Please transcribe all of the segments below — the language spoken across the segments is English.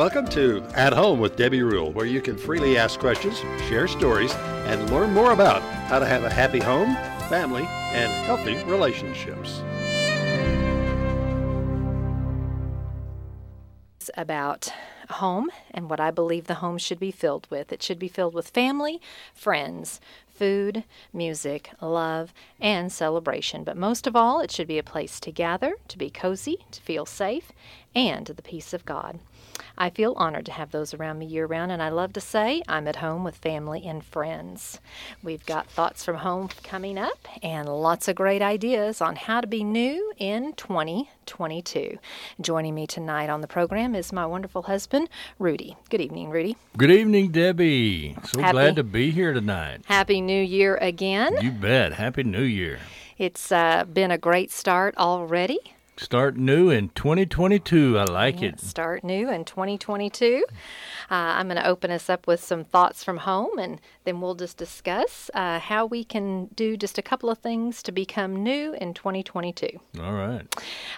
Welcome to At Home with Debbie Rule, where you can freely ask questions, share stories, and learn more about how to have a happy home, family, and healthy relationships. About home and what I believe the home should be filled with. It should be filled with family, friends, food, music, love, and celebration. But most of all, it should be a place to gather, to be cozy, to feel safe, and the peace of God. I feel honored to have those around me year round, and I love to say I'm at home with family and friends. We've got thoughts from home coming up and lots of great ideas on how to be new in 2022. Joining me tonight on the program is my wonderful husband, Rudy. Good evening, Rudy. Good evening, Debbie. So Happy- glad to be here tonight. Happy New Year again. You bet. Happy New Year. It's uh, been a great start already. Start new in 2022. I like it. Start new in 2022. Uh, I'm going to open us up with some thoughts from home, and then we'll just discuss uh, how we can do just a couple of things to become new in 2022. All right.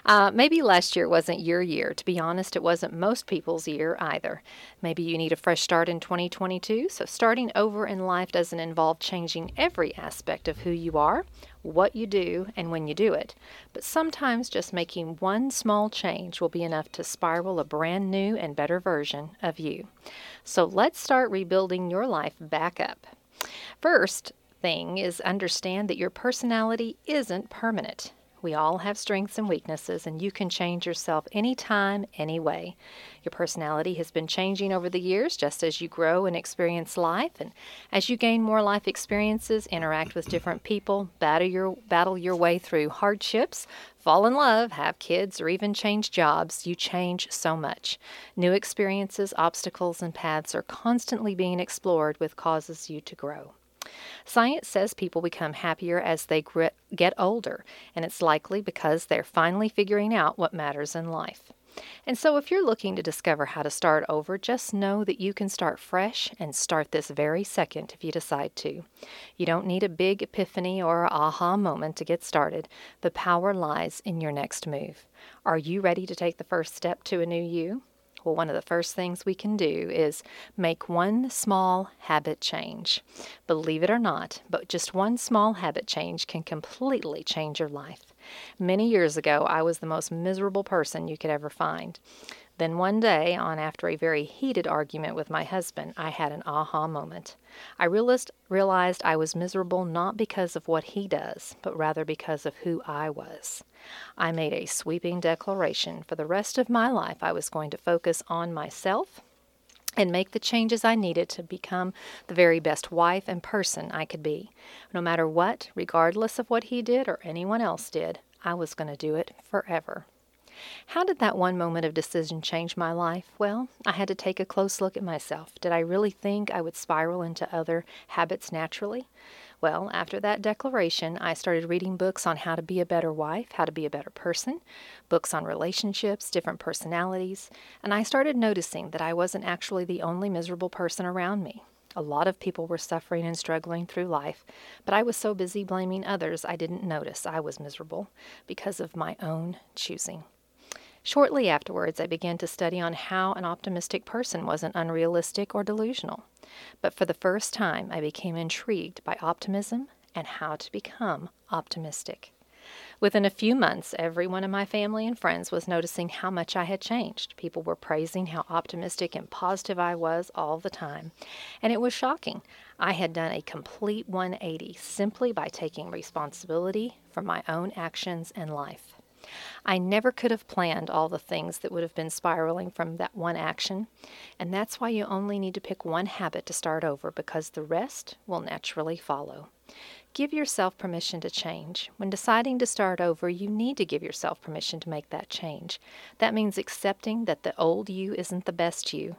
Uh, maybe last year wasn't your year. To be honest, it wasn't most people's year either. Maybe you need a fresh start in 2022. So, starting over in life doesn't involve changing every aspect of who you are, what you do, and when you do it. But sometimes just making one small change will be enough to spiral a brand new and better version of you. So, let's start rebuilding your life back up. First thing is understand that your personality isn't permanent. We all have strengths and weaknesses, and you can change yourself anytime, anyway. Your personality has been changing over the years just as you grow and experience life. And as you gain more life experiences, interact with different people, battle your, battle your way through hardships, fall in love, have kids, or even change jobs, you change so much. New experiences, obstacles, and paths are constantly being explored, which causes you to grow. Science says people become happier as they get older, and it's likely because they're finally figuring out what matters in life. And so, if you're looking to discover how to start over, just know that you can start fresh and start this very second if you decide to. You don't need a big epiphany or aha moment to get started. The power lies in your next move. Are you ready to take the first step to a new you? Well, one of the first things we can do is make one small habit change. Believe it or not, but just one small habit change can completely change your life. Many years ago, I was the most miserable person you could ever find. Then one day, on after a very heated argument with my husband, I had an aha moment. I realized, realized I was miserable not because of what he does, but rather because of who I was. I made a sweeping declaration. For the rest of my life, I was going to focus on myself and make the changes I needed to become the very best wife and person I could be. No matter what, regardless of what he did or anyone else did, I was going to do it forever. How did that one moment of decision change my life? Well, I had to take a close look at myself. Did I really think I would spiral into other habits naturally? Well, after that declaration, I started reading books on how to be a better wife, how to be a better person, books on relationships, different personalities, and I started noticing that I wasn't actually the only miserable person around me. A lot of people were suffering and struggling through life, but I was so busy blaming others I didn't notice I was miserable because of my own choosing. Shortly afterwards, I began to study on how an optimistic person wasn't unrealistic or delusional. But for the first time, I became intrigued by optimism and how to become optimistic. Within a few months, everyone in my family and friends was noticing how much I had changed. People were praising how optimistic and positive I was all the time. And it was shocking. I had done a complete 180 simply by taking responsibility for my own actions and life. I never could have planned all the things that would have been spiraling from that one action, and that's why you only need to pick one habit to start over because the rest will naturally follow. Give yourself permission to change. When deciding to start over, you need to give yourself permission to make that change. That means accepting that the old you isn't the best you.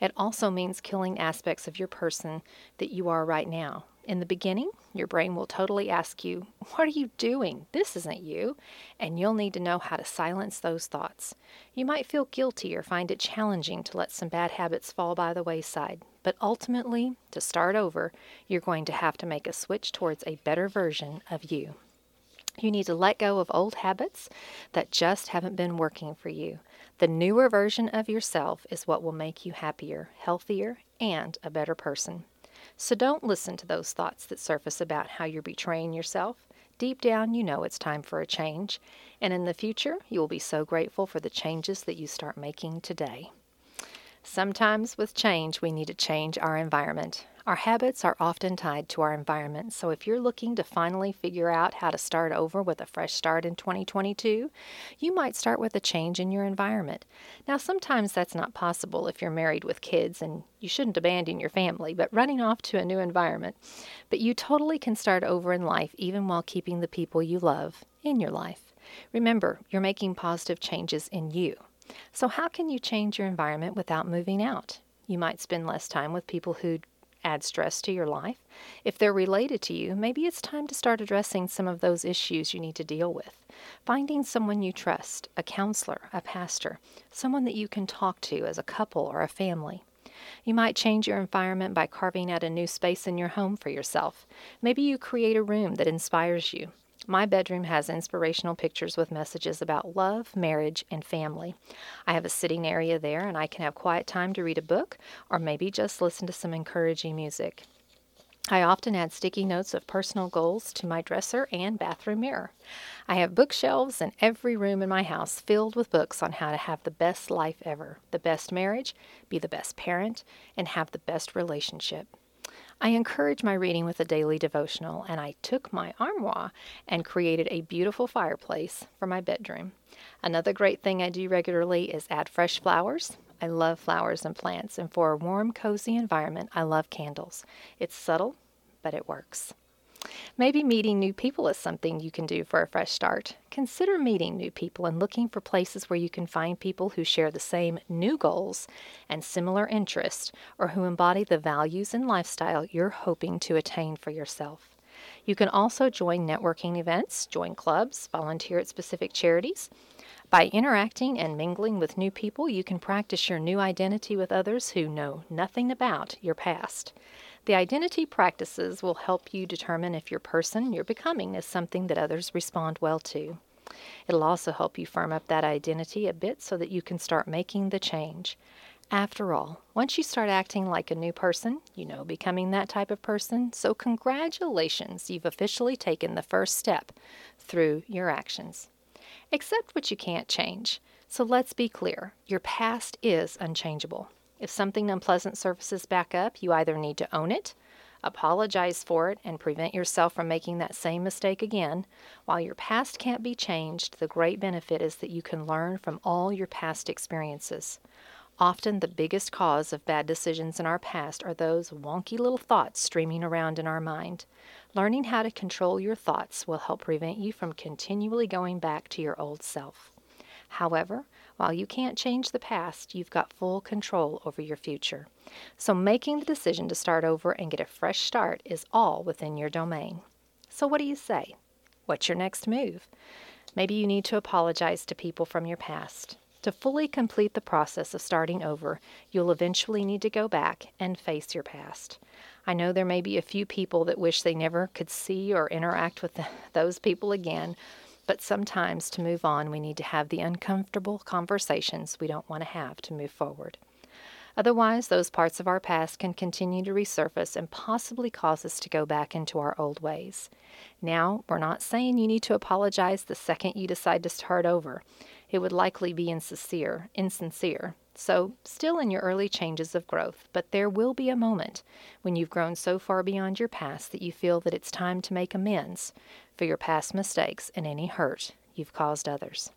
It also means killing aspects of your person that you are right now. In the beginning, your brain will totally ask you, What are you doing? This isn't you. And you'll need to know how to silence those thoughts. You might feel guilty or find it challenging to let some bad habits fall by the wayside. But ultimately, to start over, you're going to have to make a switch towards a better version of you. You need to let go of old habits that just haven't been working for you. The newer version of yourself is what will make you happier, healthier, and a better person. So don't listen to those thoughts that surface about how you're betraying yourself. Deep down, you know it's time for a change, and in the future, you will be so grateful for the changes that you start making today. Sometimes with change, we need to change our environment. Our habits are often tied to our environment, so if you're looking to finally figure out how to start over with a fresh start in 2022, you might start with a change in your environment. Now, sometimes that's not possible if you're married with kids and you shouldn't abandon your family, but running off to a new environment. But you totally can start over in life even while keeping the people you love in your life. Remember, you're making positive changes in you. So, how can you change your environment without moving out? You might spend less time with people who add stress to your life. If they're related to you, maybe it's time to start addressing some of those issues you need to deal with. Finding someone you trust, a counselor, a pastor, someone that you can talk to as a couple or a family. You might change your environment by carving out a new space in your home for yourself. Maybe you create a room that inspires you. My bedroom has inspirational pictures with messages about love, marriage, and family. I have a sitting area there, and I can have quiet time to read a book or maybe just listen to some encouraging music. I often add sticky notes of personal goals to my dresser and bathroom mirror. I have bookshelves in every room in my house filled with books on how to have the best life ever, the best marriage, be the best parent, and have the best relationship. I encourage my reading with a daily devotional, and I took my armoire and created a beautiful fireplace for my bedroom. Another great thing I do regularly is add fresh flowers. I love flowers and plants, and for a warm, cozy environment, I love candles. It's subtle, but it works. Maybe meeting new people is something you can do for a fresh start. Consider meeting new people and looking for places where you can find people who share the same new goals and similar interests or who embody the values and lifestyle you're hoping to attain for yourself. You can also join networking events, join clubs, volunteer at specific charities. By interacting and mingling with new people, you can practice your new identity with others who know nothing about your past. The identity practices will help you determine if your person you're becoming is something that others respond well to. It'll also help you firm up that identity a bit so that you can start making the change. After all, once you start acting like a new person, you know becoming that type of person, so congratulations, you've officially taken the first step through your actions. Accept what you can't change. So let's be clear your past is unchangeable. If something unpleasant surfaces back up, you either need to own it, apologize for it, and prevent yourself from making that same mistake again. While your past can't be changed, the great benefit is that you can learn from all your past experiences. Often, the biggest cause of bad decisions in our past are those wonky little thoughts streaming around in our mind. Learning how to control your thoughts will help prevent you from continually going back to your old self. However, while you can't change the past, you've got full control over your future. So making the decision to start over and get a fresh start is all within your domain. So what do you say? What's your next move? Maybe you need to apologize to people from your past. To fully complete the process of starting over, you'll eventually need to go back and face your past. I know there may be a few people that wish they never could see or interact with those people again, but sometimes to move on, we need to have the uncomfortable conversations we don't want to have to move forward. Otherwise, those parts of our past can continue to resurface and possibly cause us to go back into our old ways. Now, we're not saying you need to apologize the second you decide to start over. It would likely be insincere, insincere. So, still in your early changes of growth, but there will be a moment when you've grown so far beyond your past that you feel that it's time to make amends for your past mistakes and any hurt you've caused others.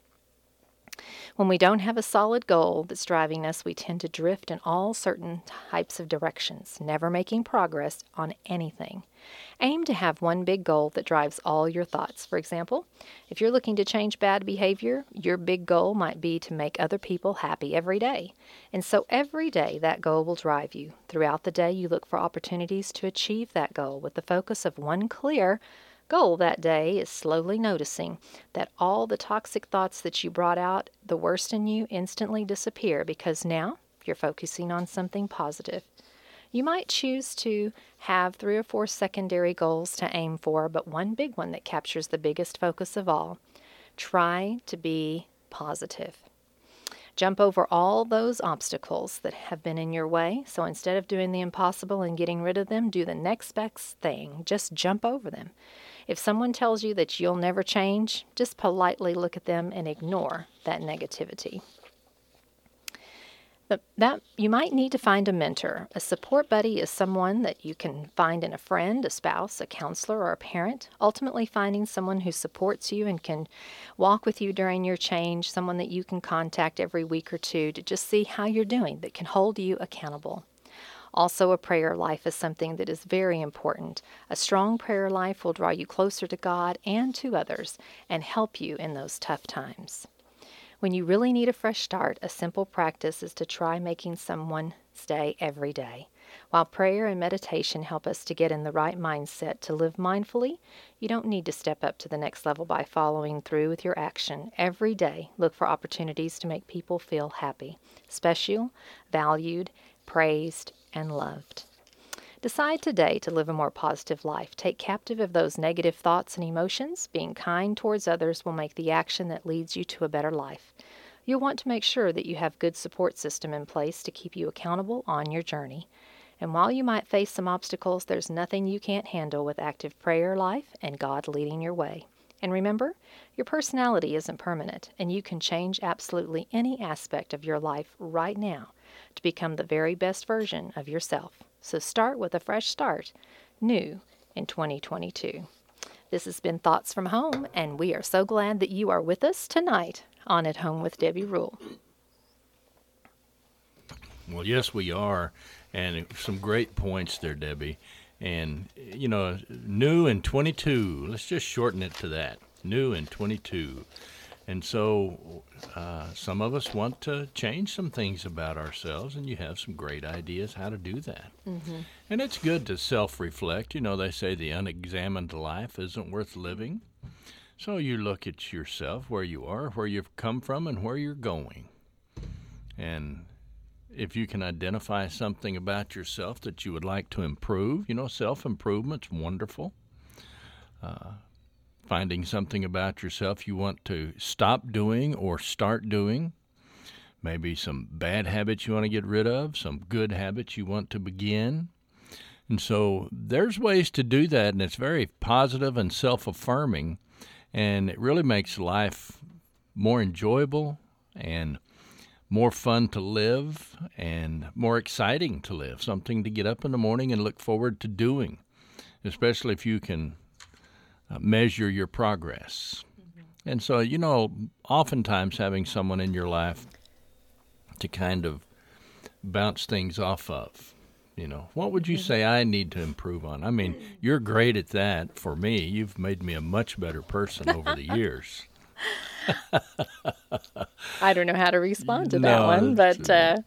When we don't have a solid goal that's driving us, we tend to drift in all certain types of directions, never making progress on anything. Aim to have one big goal that drives all your thoughts. For example, if you're looking to change bad behavior, your big goal might be to make other people happy every day. And so every day that goal will drive you. Throughout the day, you look for opportunities to achieve that goal with the focus of one clear, goal that day is slowly noticing that all the toxic thoughts that you brought out, the worst in you, instantly disappear because now you're focusing on something positive. You might choose to have three or four secondary goals to aim for, but one big one that captures the biggest focus of all. Try to be positive. Jump over all those obstacles that have been in your way. So instead of doing the impossible and getting rid of them, do the next best thing. Just jump over them. If someone tells you that you'll never change, just politely look at them and ignore that negativity. That you might need to find a mentor. A support buddy is someone that you can find in a friend, a spouse, a counselor, or a parent. Ultimately, finding someone who supports you and can walk with you during your change, someone that you can contact every week or two to just see how you're doing, that can hold you accountable. Also, a prayer life is something that is very important. A strong prayer life will draw you closer to God and to others and help you in those tough times. When you really need a fresh start, a simple practice is to try making someone stay every day. While prayer and meditation help us to get in the right mindset to live mindfully, you don't need to step up to the next level by following through with your action. Every day, look for opportunities to make people feel happy, special, valued, praised, and loved. Decide today to live a more positive life. Take captive of those negative thoughts and emotions. Being kind towards others will make the action that leads you to a better life. You'll want to make sure that you have good support system in place to keep you accountable on your journey. And while you might face some obstacles, there's nothing you can't handle with active prayer life and God leading your way. And remember, your personality isn't permanent, and you can change absolutely any aspect of your life right now to become the very best version of yourself. So start with a fresh start, new in 2022. This has been Thoughts from Home, and we are so glad that you are with us tonight on At Home with Debbie Rule. Well, yes, we are. And some great points there, Debbie. And, you know, new in 22, let's just shorten it to that. New in 22. And so uh, some of us want to change some things about ourselves, and you have some great ideas how to do that. Mm-hmm. And it's good to self reflect. You know, they say the unexamined life isn't worth living. So you look at yourself, where you are, where you've come from, and where you're going. And if you can identify something about yourself that you would like to improve, you know, self improvement's wonderful. Uh, finding something about yourself you want to stop doing or start doing. Maybe some bad habits you want to get rid of, some good habits you want to begin. And so there's ways to do that, and it's very positive and self affirming, and it really makes life more enjoyable and more fun to live and more exciting to live, something to get up in the morning and look forward to doing, especially if you can uh, measure your progress. Mm-hmm. And so, you know, oftentimes having someone in your life to kind of bounce things off of. You know, what would you say I need to improve on? I mean, you're great at that for me. You've made me a much better person over the years. I don't know how to respond to no, that one, but uh,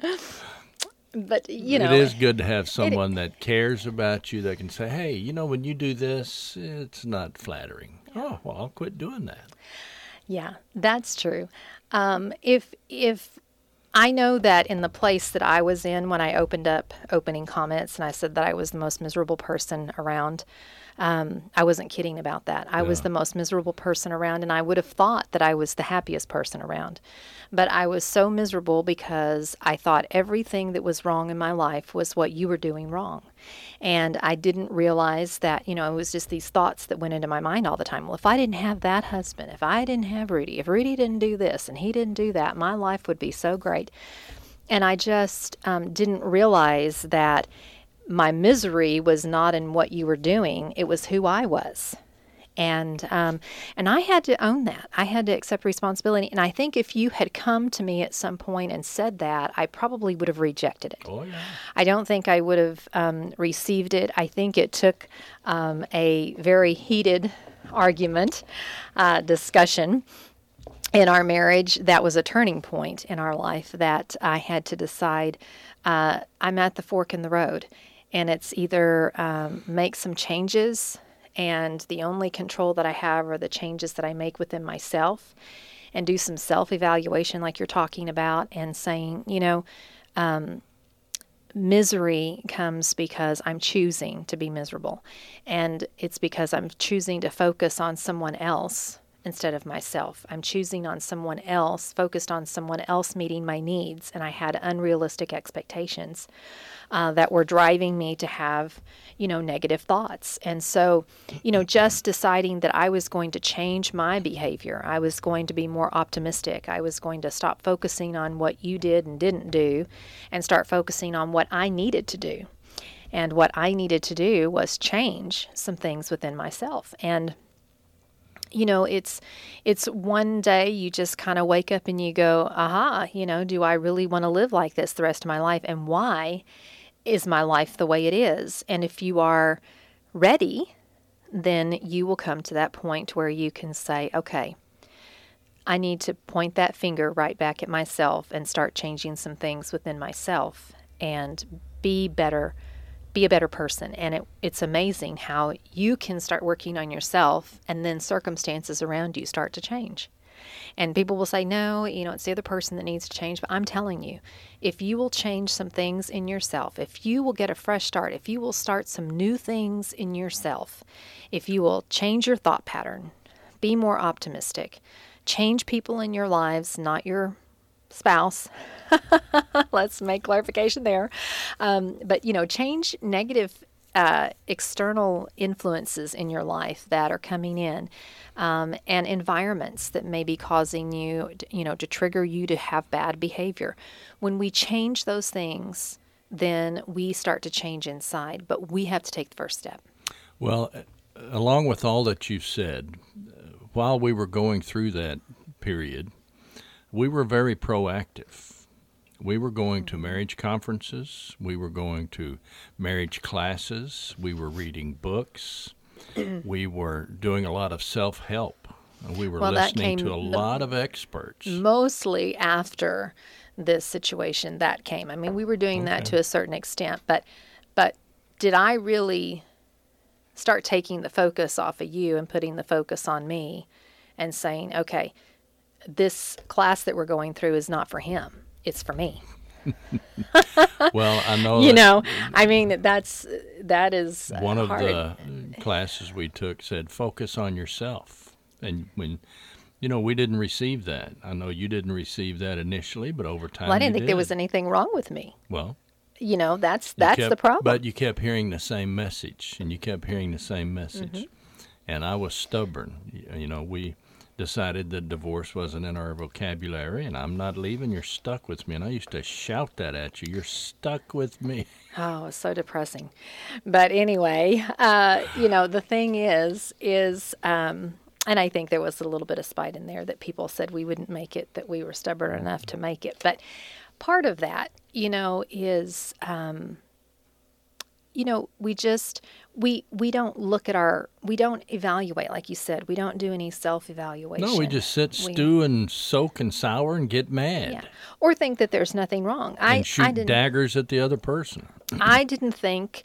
but you know, it is good to have someone it, that cares about you that can say, "Hey, you know, when you do this, it's not flattering." Yeah. Oh, well, I'll quit doing that. Yeah, that's true. Um, if if I know that in the place that I was in when I opened up opening comments and I said that I was the most miserable person around, um, I wasn't kidding about that. I yeah. was the most miserable person around, and I would have thought that I was the happiest person around. But I was so miserable because I thought everything that was wrong in my life was what you were doing wrong. And I didn't realize that, you know, it was just these thoughts that went into my mind all the time. Well, if I didn't have that husband, if I didn't have Rudy, if Rudy didn't do this and he didn't do that, my life would be so great. And I just um, didn't realize that my misery was not in what you were doing, it was who I was. And um, and I had to own that. I had to accept responsibility. And I think if you had come to me at some point and said that, I probably would have rejected it. Oh, yeah. I don't think I would have um, received it. I think it took um, a very heated argument, uh, discussion in our marriage. That was a turning point in our life that I had to decide. Uh, I'm at the fork in the road and it's either um, make some changes and the only control that I have are the changes that I make within myself and do some self evaluation, like you're talking about, and saying, you know, um, misery comes because I'm choosing to be miserable. And it's because I'm choosing to focus on someone else instead of myself. I'm choosing on someone else, focused on someone else meeting my needs, and I had unrealistic expectations uh, that were driving me to have, you know, negative thoughts. And so, you know, just deciding that I was going to change my behavior, I was going to be more optimistic, I was going to stop focusing on what you did and didn't do, and start focusing on what I needed to do. And what I needed to do was change some things within myself. And you know it's it's one day you just kind of wake up and you go aha you know do i really want to live like this the rest of my life? And why is my life the way it is? And if you are ready then you will come to that point where you can say okay i need to point that finger right back at myself and start changing some things within myself and be better be a better person. And it, it's amazing how you can start working on yourself and then circumstances around you start to change. And people will say, no, you know, it's the other person that needs to change. But I'm telling you, if you will change some things in yourself, if you will get a fresh start, if you will start some new things in yourself, if you will change your thought pattern, be more optimistic, change people in your lives, not your spouse. Let's make clarification there. Um, but, you know, change negative uh, external influences in your life that are coming in um, and environments that may be causing you, you know, to trigger you to have bad behavior. When we change those things, then we start to change inside, but we have to take the first step. Well, along with all that you've said, while we were going through that period, we were very proactive. We were going to marriage conferences, we were going to marriage classes, we were reading books, we were doing a lot of self help. We were well, listening to a lot of experts. Mostly after this situation that came. I mean, we were doing okay. that to a certain extent, but but did I really start taking the focus off of you and putting the focus on me and saying, okay, this class that we're going through is not for him, it's for me. well, I know. you know, I mean, that's that is one of the classes we took said focus on yourself, and when you know we didn't receive that. I know you didn't receive that initially, but over time, well, I didn't think did. there was anything wrong with me. Well, you know, that's that's kept, the problem. But you kept hearing the same message, and you kept hearing the same message, mm-hmm. and I was stubborn. You know, we decided that divorce wasn't in our vocabulary and I'm not leaving. You're stuck with me. And I used to shout that at you. You're stuck with me. Oh, it's so depressing. But anyway, uh, you know, the thing is, is, um, and I think there was a little bit of spite in there that people said we wouldn't make it, that we were stubborn enough to make it. But part of that, you know, is, um, you know, we just we we don't look at our we don't evaluate like you said. We don't do any self evaluation. No, we just sit, we, stew, and soak and sour and get mad. Yeah. Or think that there's nothing wrong. And I shoot I didn't, daggers at the other person. I didn't think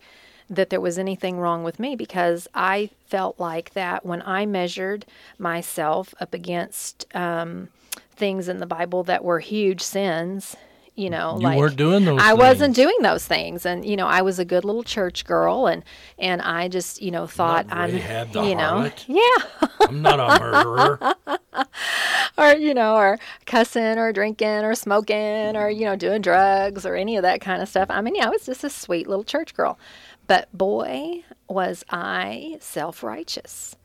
that there was anything wrong with me because I felt like that when I measured myself up against um, things in the Bible that were huge sins you know, you like weren't doing those. I things. wasn't doing those things, and you know, I was a good little church girl, and and I just you know thought I'm, you know, yeah, I'm not a murderer, or you know, or cussing, or drinking, or smoking, or you know, doing drugs, or any of that kind of stuff. I mean, yeah, I was just a sweet little church girl, but boy, was I self righteous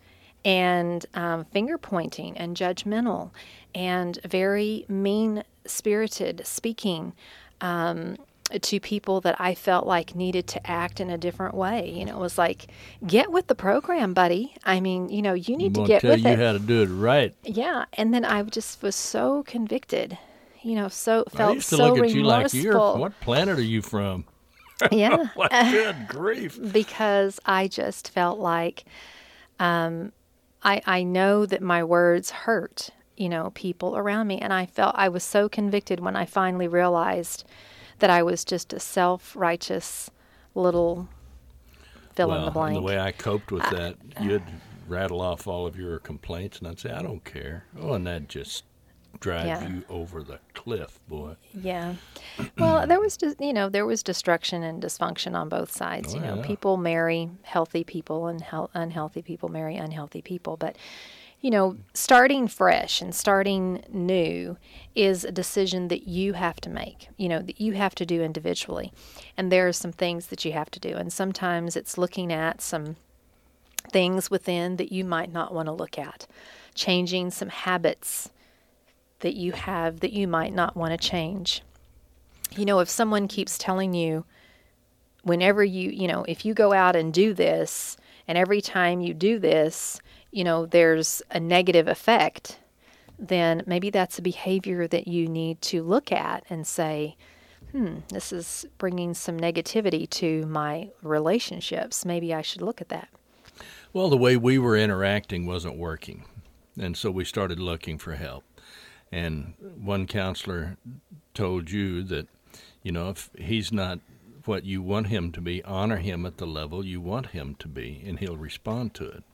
and um, finger pointing and judgmental and very mean spirited speaking um, to people that I felt like needed to act in a different way. You know, it was like, get with the program, buddy. I mean, you know, you need to get tell with you it. how to do it right. Yeah, and then I just was so convicted. You know, so felt I used to so look at you like, you're, what planet are you from? Yeah. what good grief. Because I just felt like um, I, I know that my words hurt you know, people around me. And I felt I was so convicted when I finally realized that I was just a self righteous little fill well, in the blank. the way I coped with that, you'd rattle off all of your complaints, and I'd say, I don't care. Oh, and that just drive yeah. you over the cliff, boy. Yeah. Well, there was just you know there was destruction and dysfunction on both sides. Oh, you know, yeah. people marry healthy people, and he- unhealthy people marry unhealthy people. But you know, starting fresh and starting new is a decision that you have to make, you know, that you have to do individually. And there are some things that you have to do. And sometimes it's looking at some things within that you might not want to look at, changing some habits that you have that you might not want to change. You know, if someone keeps telling you, whenever you, you know, if you go out and do this, and every time you do this, you know, there's a negative effect, then maybe that's a behavior that you need to look at and say, hmm, this is bringing some negativity to my relationships. Maybe I should look at that. Well, the way we were interacting wasn't working. And so we started looking for help. And one counselor told you that, you know, if he's not what you want him to be, honor him at the level you want him to be, and he'll respond to it.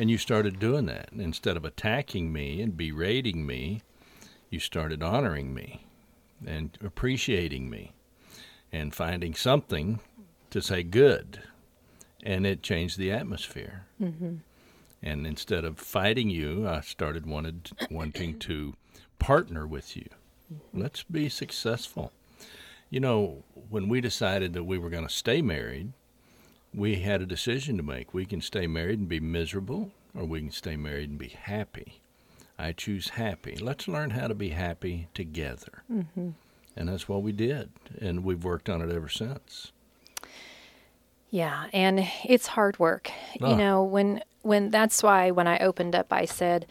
And you started doing that. Instead of attacking me and berating me, you started honoring me and appreciating me and finding something to say good. And it changed the atmosphere. Mm-hmm. And instead of fighting you, I started wanted wanting to partner with you. Let's be successful. You know, when we decided that we were going to stay married, we had a decision to make. We can stay married and be miserable, or we can stay married and be happy. I choose happy. Let's learn how to be happy together. Mm-hmm. And that's what we did. And we've worked on it ever since. Yeah, and it's hard work. Ah. You know, when when that's why when I opened up I said,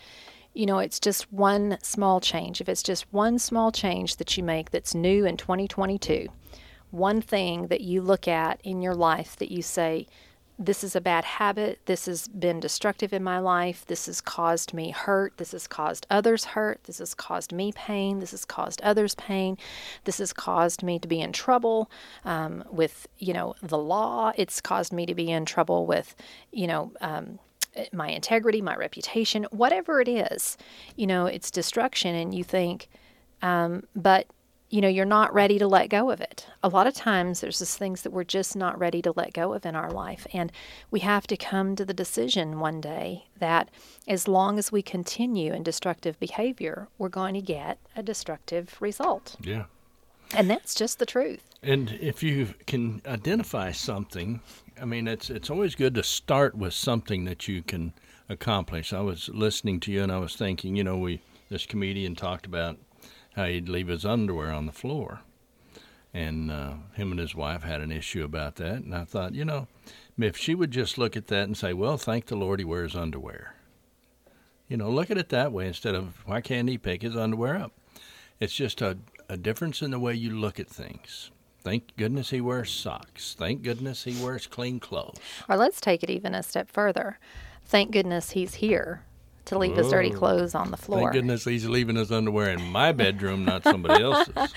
you know, it's just one small change. If it's just one small change that you make that's new in 2022, one thing that you look at in your life that you say, this is a bad habit. This has been destructive in my life. This has caused me hurt. This has caused others hurt. This has caused me pain. This has caused others pain. This has caused me to be in trouble um, with, you know, the law. It's caused me to be in trouble with, you know, um, my integrity, my reputation, whatever it is. You know, it's destruction, and you think, um, but you know, you're not ready to let go of it. A lot of times there's just things that we're just not ready to let go of in our life. And we have to come to the decision one day that as long as we continue in destructive behavior, we're going to get a destructive result. Yeah. And that's just the truth. And if you can identify something, I mean, it's it's always good to start with something that you can accomplish. I was listening to you and I was thinking, you know, we this comedian talked about how he'd leave his underwear on the floor. And uh, him and his wife had an issue about that. And I thought, you know, if she would just look at that and say, well, thank the Lord he wears underwear. You know, look at it that way instead of why can't he pick his underwear up? It's just a, a difference in the way you look at things. Thank goodness he wears socks. Thank goodness he wears clean clothes. Or let's take it even a step further. Thank goodness he's here to leave his dirty clothes on the floor. Thank goodness he's leaving his underwear in my bedroom, not somebody else's.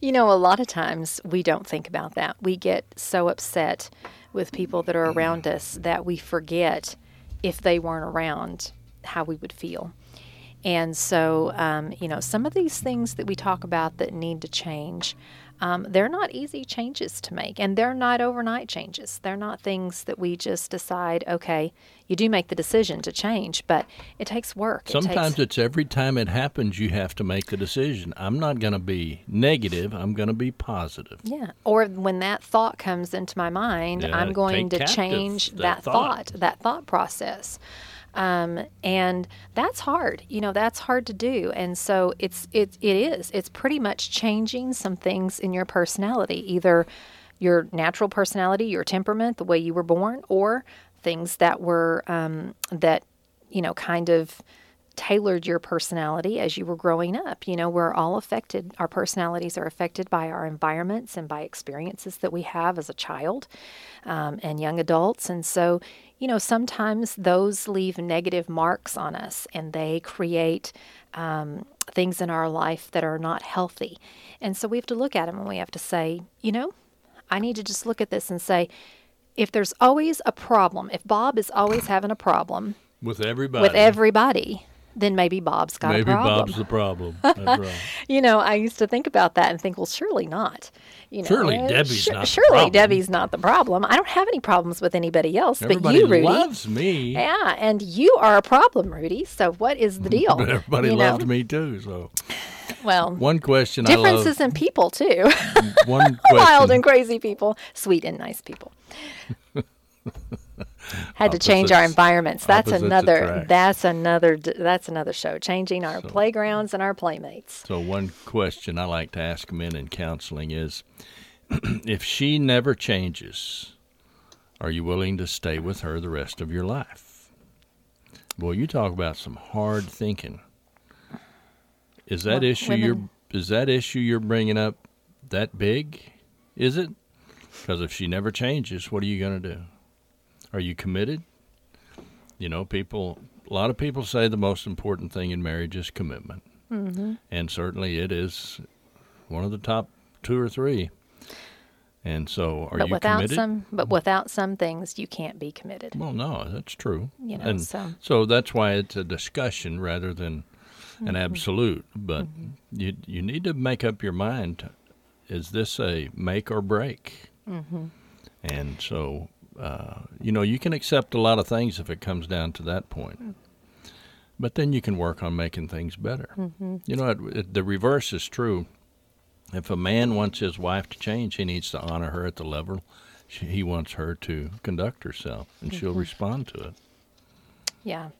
You know, a lot of times we don't think about that. We get so upset with people that are around us that we forget if they weren't around how we would feel. And so, um, you know, some of these things that we talk about that need to change, um, they're not easy changes to make, and they're not overnight changes. They're not things that we just decide, okay, you do make the decision to change, but it takes work. It takes- Sometimes it's every time it happens you have to make the decision. I'm not going to be negative, I'm going to be positive. Yeah. Or when that thought comes into my mind, Yeah, I'm going to change that that, thought. thought. that thought process. Um, and that's hard. You know, that's hard to do. And so it's it it is. It's pretty much changing some things in your personality, either your natural personality, your temperament, the way you were born, or things that were um, that you know kind of tailored your personality as you were growing up. You know, we're all affected, our personalities are affected by our environments and by experiences that we have as a child um, and young adults. And so, you know, sometimes those leave negative marks on us and they create um, things in our life that are not healthy. And so we have to look at them and we have to say, you know, I need to just look at this and say, if there's always a problem, if Bob is always having a problem With everybody. with everybody, then maybe Bob's got Maybe a problem. Maybe Bob's the problem. That's right. you know, I used to think about that and think, well, surely not. You know, Surely uh, Debbie's not the Surely problem. Debbie's not the problem. I don't have any problems with anybody else, Everybody but you, Rudy. loves me. Yeah, and you are a problem, Rudy. So what is the deal? But everybody you know? me too. So Well, one question I love. differences in people too. One Wild and crazy people, sweet and nice people. Had to change our environments. That's another. attract. That's another. That's another show. Changing our playgrounds and our playmates. So one question I like to ask men in counseling is, if she never changes, are you willing to stay with her the rest of your life? Well, you talk about some hard thinking. Is that Well, issue you're is that issue you're bringing up that big? Is it? Because if she never changes, what are you going to do? Are you committed? You know, people. A lot of people say the most important thing in marriage is commitment and certainly it is one of the top two or three. And so, are but you without committed? some, but without some things, you can't be committed. well, no, that's true. You know, and so- that's why it's a discussion rather than Mm-hmm. an absolute. But you you need to make up your mind: is this a make or break? Mm-hmm. And so, uh, you know, you can accept a lot of things if it comes down to that point. Mm. But then you can work on making things better. Mm-hmm. You know, it, it, the reverse is true. If a man wants his wife to change, he needs to honor her at the level she, he wants her to conduct herself, and she'll respond to it. Yeah.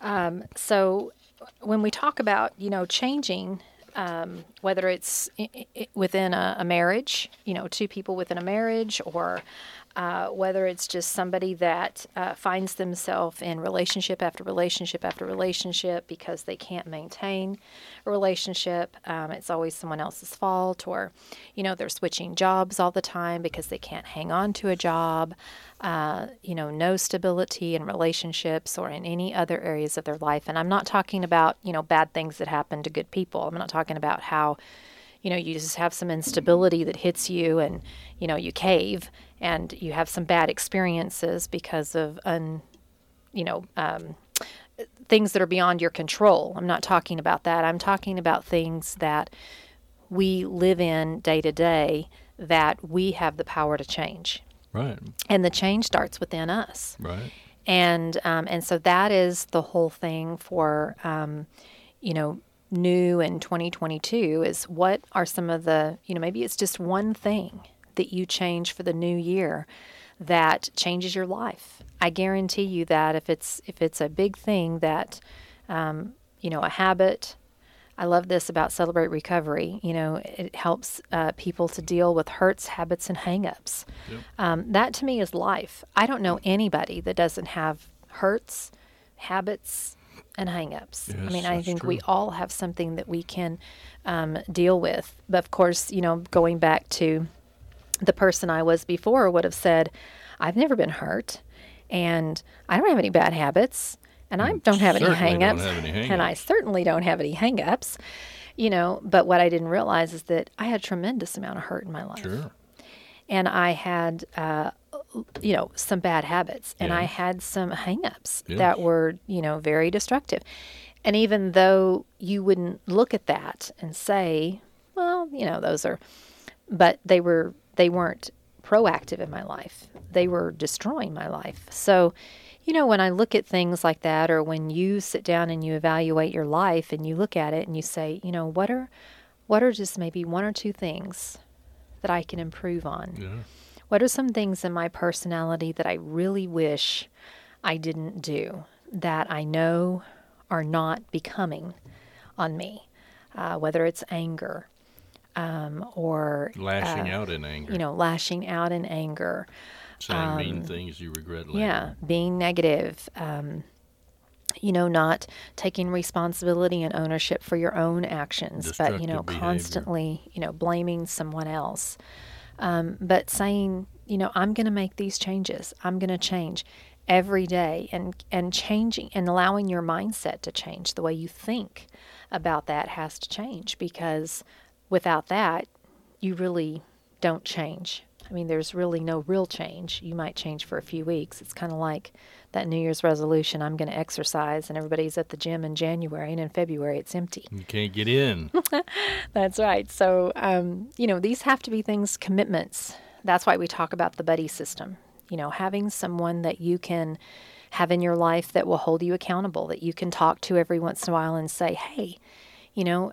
Um, so when we talk about, you know, changing, um, whether it's i- i- within a, a marriage, you know, two people within a marriage, or uh, whether it's just somebody that uh, finds themselves in relationship after relationship after relationship because they can't maintain a relationship, um, it's always someone else's fault, or, you know, they're switching jobs all the time because they can't hang on to a job uh, you know, no stability in relationships or in any other areas of their life. And I'm not talking about, you know, bad things that happen to good people. I'm not talking about how, you know, you just have some instability that hits you and, you know, you cave and you have some bad experiences because of, un, you know, um, things that are beyond your control. I'm not talking about that. I'm talking about things that we live in day to day that we have the power to change Right, and the change starts within us right. and um, and so that is the whole thing for um, you know new in 2022 is what are some of the you know maybe it's just one thing that you change for the new year that changes your life i guarantee you that if it's if it's a big thing that um, you know a habit I love this about Celebrate Recovery. You know, it helps uh, people to deal with hurts, habits, and hangups. Um, that to me is life. I don't know anybody that doesn't have hurts, habits, and hangups. I mean, I think we all have something that we can um, deal with. But of course, you know, going back to the person I was before would have said, I've never been hurt and I don't have any bad habits and I don't have any hang-ups, have any and I certainly don't have any hang-ups. You know, but what I didn't realize is that I had a tremendous amount of hurt in my life Sure. And I had, uh, you know, some bad habits, and I had some hangups Yes. that were, you know, very destructive. And even though you wouldn't look at that and say, well, you know, those are, but they were, they weren't proactive in my life. They were destroying my life. So, you know, when I look at things like that, or when you sit down and you evaluate your life and you look at it and you say, you know, what are, what are just maybe one or two things that I can improve on? Yeah. What are some things in my personality that I really wish I didn't do that I know are not becoming on me? Uh, whether it's anger um, or Lashing uh, out in anger. you know, lashing out in anger. saying mean things you regret later. Yeah, being negative. Um, you know, not taking responsibility and ownership for your own actions, but you know, behavior. constantly, you know, blaming someone else. Um, but saying, you know, I'm going to make these changes. I'm going to change every day, and and changing and allowing your mindset to change. The way you think about that has to change because without that, you really don't change. I mean, there's really no real change. You might change for a few weeks. It's kind of like that New Year's resolution I'm going to exercise, and everybody's at the gym in January, and in February it's empty. You can't get in. That's right. So, um, you know, these have to be things, commitments. That's why we talk about the buddy system. You know, having someone that you can have in your life that will hold you accountable, that you can talk to every once in a while and say, hey, you know,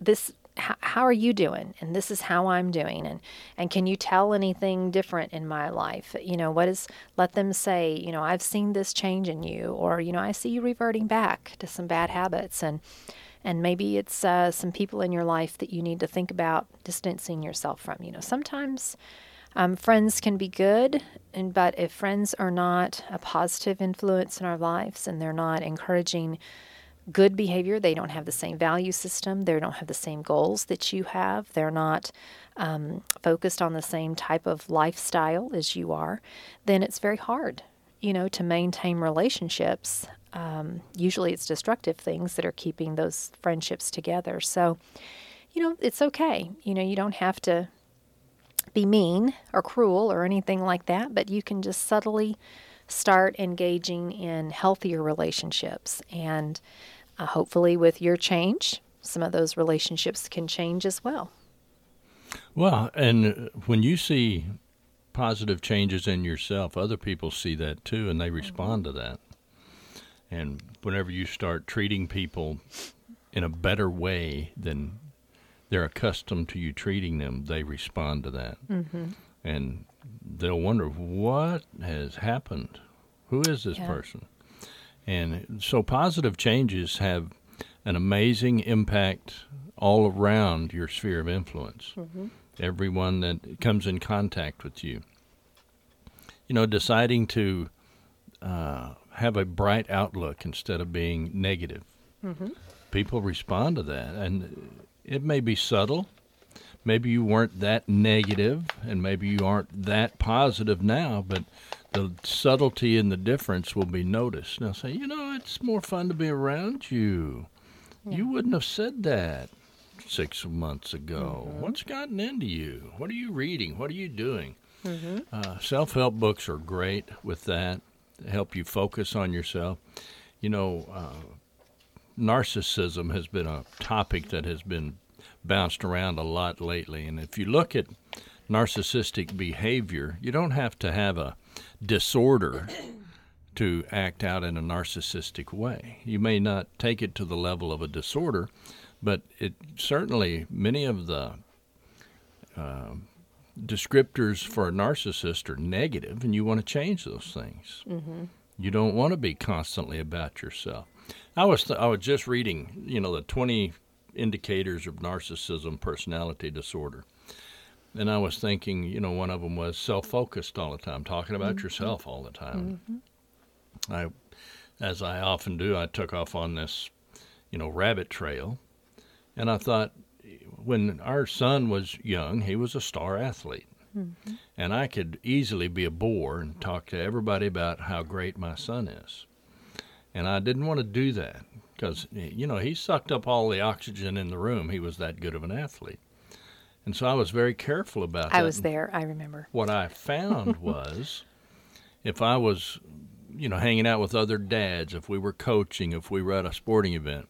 this how, are you doing? And this is how i'm doing. And and can you tell anything different in my life? You know what is let them say you know i've seen this change in you or you know i see you reverting back to some bad habits. And and maybe it's uh, some people in your life that you need to think about distancing yourself from. You know sometimes um, friends can be good and but if friends are not a positive influence in our lives and they're not encouraging good behavior. They don't have the same value system. They don't have the same goals that you have. They're not um, focused on the same type of lifestyle as you are. Then it's very hard, you know, to maintain relationships. Um, usually it's destructive things that are keeping those friendships together. So, you know, it's okay. You know, you don't have to be mean or cruel or anything like that, but you can just subtly start engaging in healthier relationships. And uh, hopefully, with your change, some of those relationships can change as well. Well, and when you see positive changes in yourself, other people see that too, and they mm-hmm. respond to that. And whenever you start treating people in a better way than they're accustomed to you treating them, they respond to that. Mm-hmm. And they'll wonder what has happened. Who is this yeah. person? And so positive changes have an amazing impact all around your sphere of influence. Mm-hmm. Everyone that comes in contact with you. You know, deciding to uh, have a bright outlook instead of being negative. Mm-hmm. People respond to that, and it may be subtle, maybe you weren't that negative and maybe you aren't that positive now, but the subtlety and the difference will be noticed. Now say, you know, it's more fun to be around you. Yeah. You wouldn't have said that six months ago. Mm-hmm. What's gotten into you? What are you reading? What are you doing? Mm-hmm. Uh, Self help books are great with that, help you focus on yourself. You know, uh, narcissism has been a topic that has been bounced around a lot lately. And if you look at narcissistic behavior, you don't have to have a disorder to act out in a narcissistic way. You may not take it to the level of a disorder, but it certainly many of the uh, descriptors for a narcissist are negative, and you want to change those things. Mm-hmm. You don't want to be constantly about yourself. I was th- I was just reading, you know, the twenty indicators of narcissism personality disorder. And I was thinking, you know, one of them was self focused all the time, talking about mm-hmm. yourself all the time. Mm-hmm. I, as I often do, I took off on this, you know, rabbit trail. And I thought, when our son was young, he was a star athlete. Mm-hmm. And I could easily be a bore and talk to everybody about how great my son is. And I didn't want to do that because you know he sucked up all the oxygen in the room. He was that good of an athlete, and so I was very careful about that. I was there. I remember. What I found was, if I was, you know, hanging out with other dads, if we were coaching, if we were at a sporting event,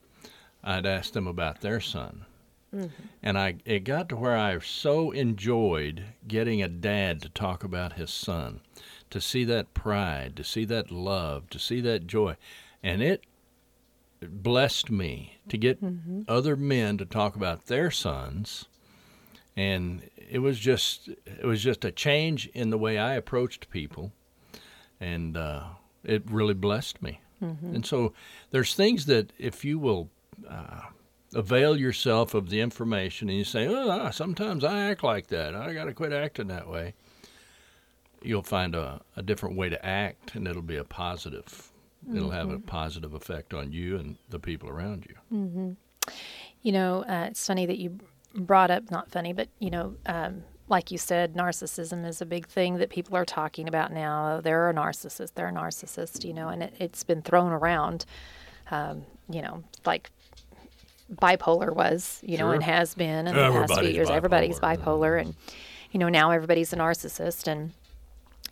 I'd ask them about their son. Mm-hmm. And I it got to where I so enjoyed getting a dad to talk about his son, to see that pride, to see that love, to see that joy. And it blessed me to get mm-hmm. other men to talk about their sons and it was just it was just a change in the way I approached people and uh, it really blessed me mm-hmm. and so there's things that if you will uh, avail yourself of the information and you say oh sometimes I act like that I got to quit acting that way you'll find a, a different way to act and it'll be a positive mm-hmm. it'll have a mm-hmm. positive effect on you and the people around you. Mm-hmm. You know, uh, it's funny that you brought up, not funny, but, you know, um, like you said, narcissism is a big thing that people are talking about now. They're a narcissist, they're a narcissist, you know, and it, has been thrown around, um, you know, like bipolar was, you sure. know, and has been in the past few years. Bipolar. Everybody's bipolar. And, you know, now everybody's a narcissist and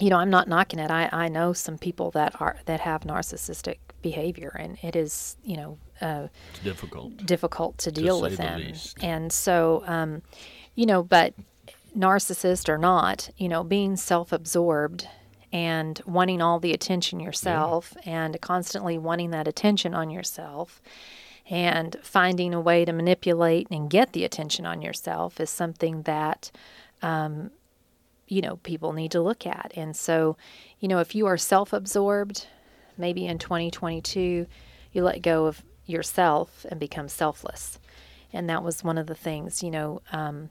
you know, I'm not knocking it. I, I know some people that are that have narcissistic behavior, and it is you know uh, It's difficult. difficult to deal say with the them. least. And so, um, you know, but narcissist or not, you know, being self-absorbed and wanting all the attention yourself, and constantly wanting that attention on yourself. And finding a way to manipulate and get the attention on yourself is something that you know people need to look at. And so you know if you are self-absorbed maybe in 2022 you let go of yourself and become selfless. And that was one of the things you know um,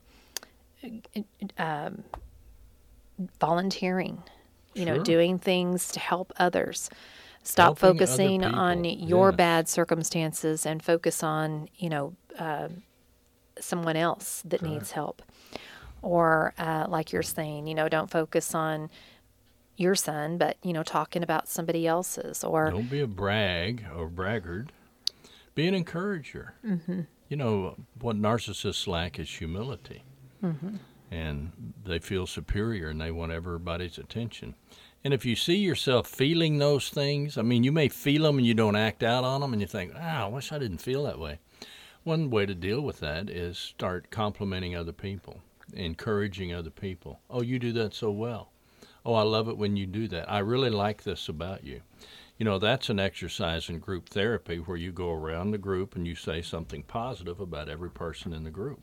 um, volunteering you know doing things to help others. Stop Helping focusing on your bad circumstances and focus on you know uh, someone else that needs help or uh, like you're saying you know don't focus on your son but you know talking about somebody else's or Don't be a brag or braggart. Be an encourager. Mm-hmm. You know, what narcissists lack is humility. Mm-hmm. And they feel superior and they want everybody's attention. And if you see yourself feeling those things, I mean, you may feel them and you don't act out on them and you think, ah, I wish I didn't feel that way. One way to deal with that is start complimenting other people, encouraging other people. Oh, you do that so well. Oh, I love it when you do that. I really like this about you. You know, that's an exercise in group therapy where you go around the group and you say something positive about every person in the group.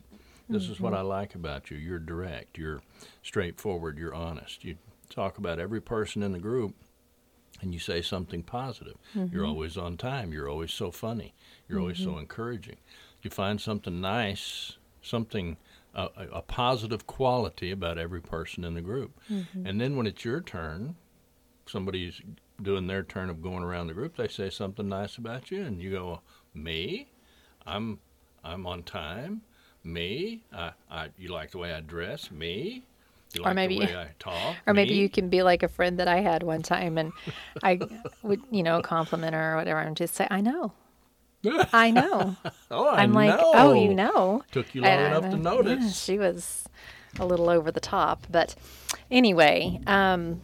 This is what mm-hmm. I like about you. You're direct, you're straightforward, you're honest. You talk about every person in the group and you say something positive. You're mm-hmm. always on time. You're always so funny. You're always so mm-hmm. encouraging. You find something nice, something a, a, positive quality about every person in the group. Mm-hmm. And then when it's your turn, somebody's doing their turn of going around the group, they say something nice about you, and you go, "Me, I'm I'm on time. Me, I, I you like the way I dress. Me, you Or maybe- the way I talk. or maybe you can be like a friend that I had one time and I would you know compliment her or whatever and just say I know I know Oh, I I'm like know. oh you know Took you long And enough to yeah, notice. she was a little over the top. But anyway, um,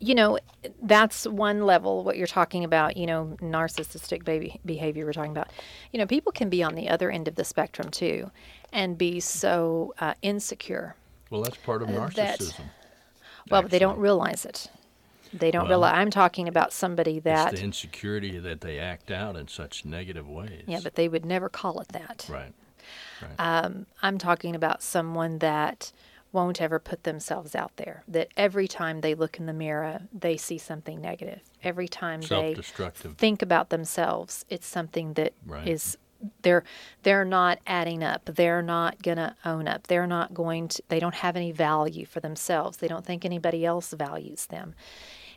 you know, that's one level what you're talking about, you know, narcissistic baby behavior we're talking about. You know, people can be on the other end of the spectrum too and be so uh, insecure. Well, that's part of Uh, that- narcissism. Well, but they don't realize it. They don't Well, realize. I'm talking about somebody that, It's the insecurity that they act out in such negative ways. yeah, but they would never call it that. right. Um, I'm talking about someone that won't ever put themselves out there. That every time they look in the mirror, they see something negative. Every time they think about themselves, it's something that is Right. they're they're not adding up. They're not gonna own up. They're not going to. They don't have any value for themselves. They don't think anybody else values them.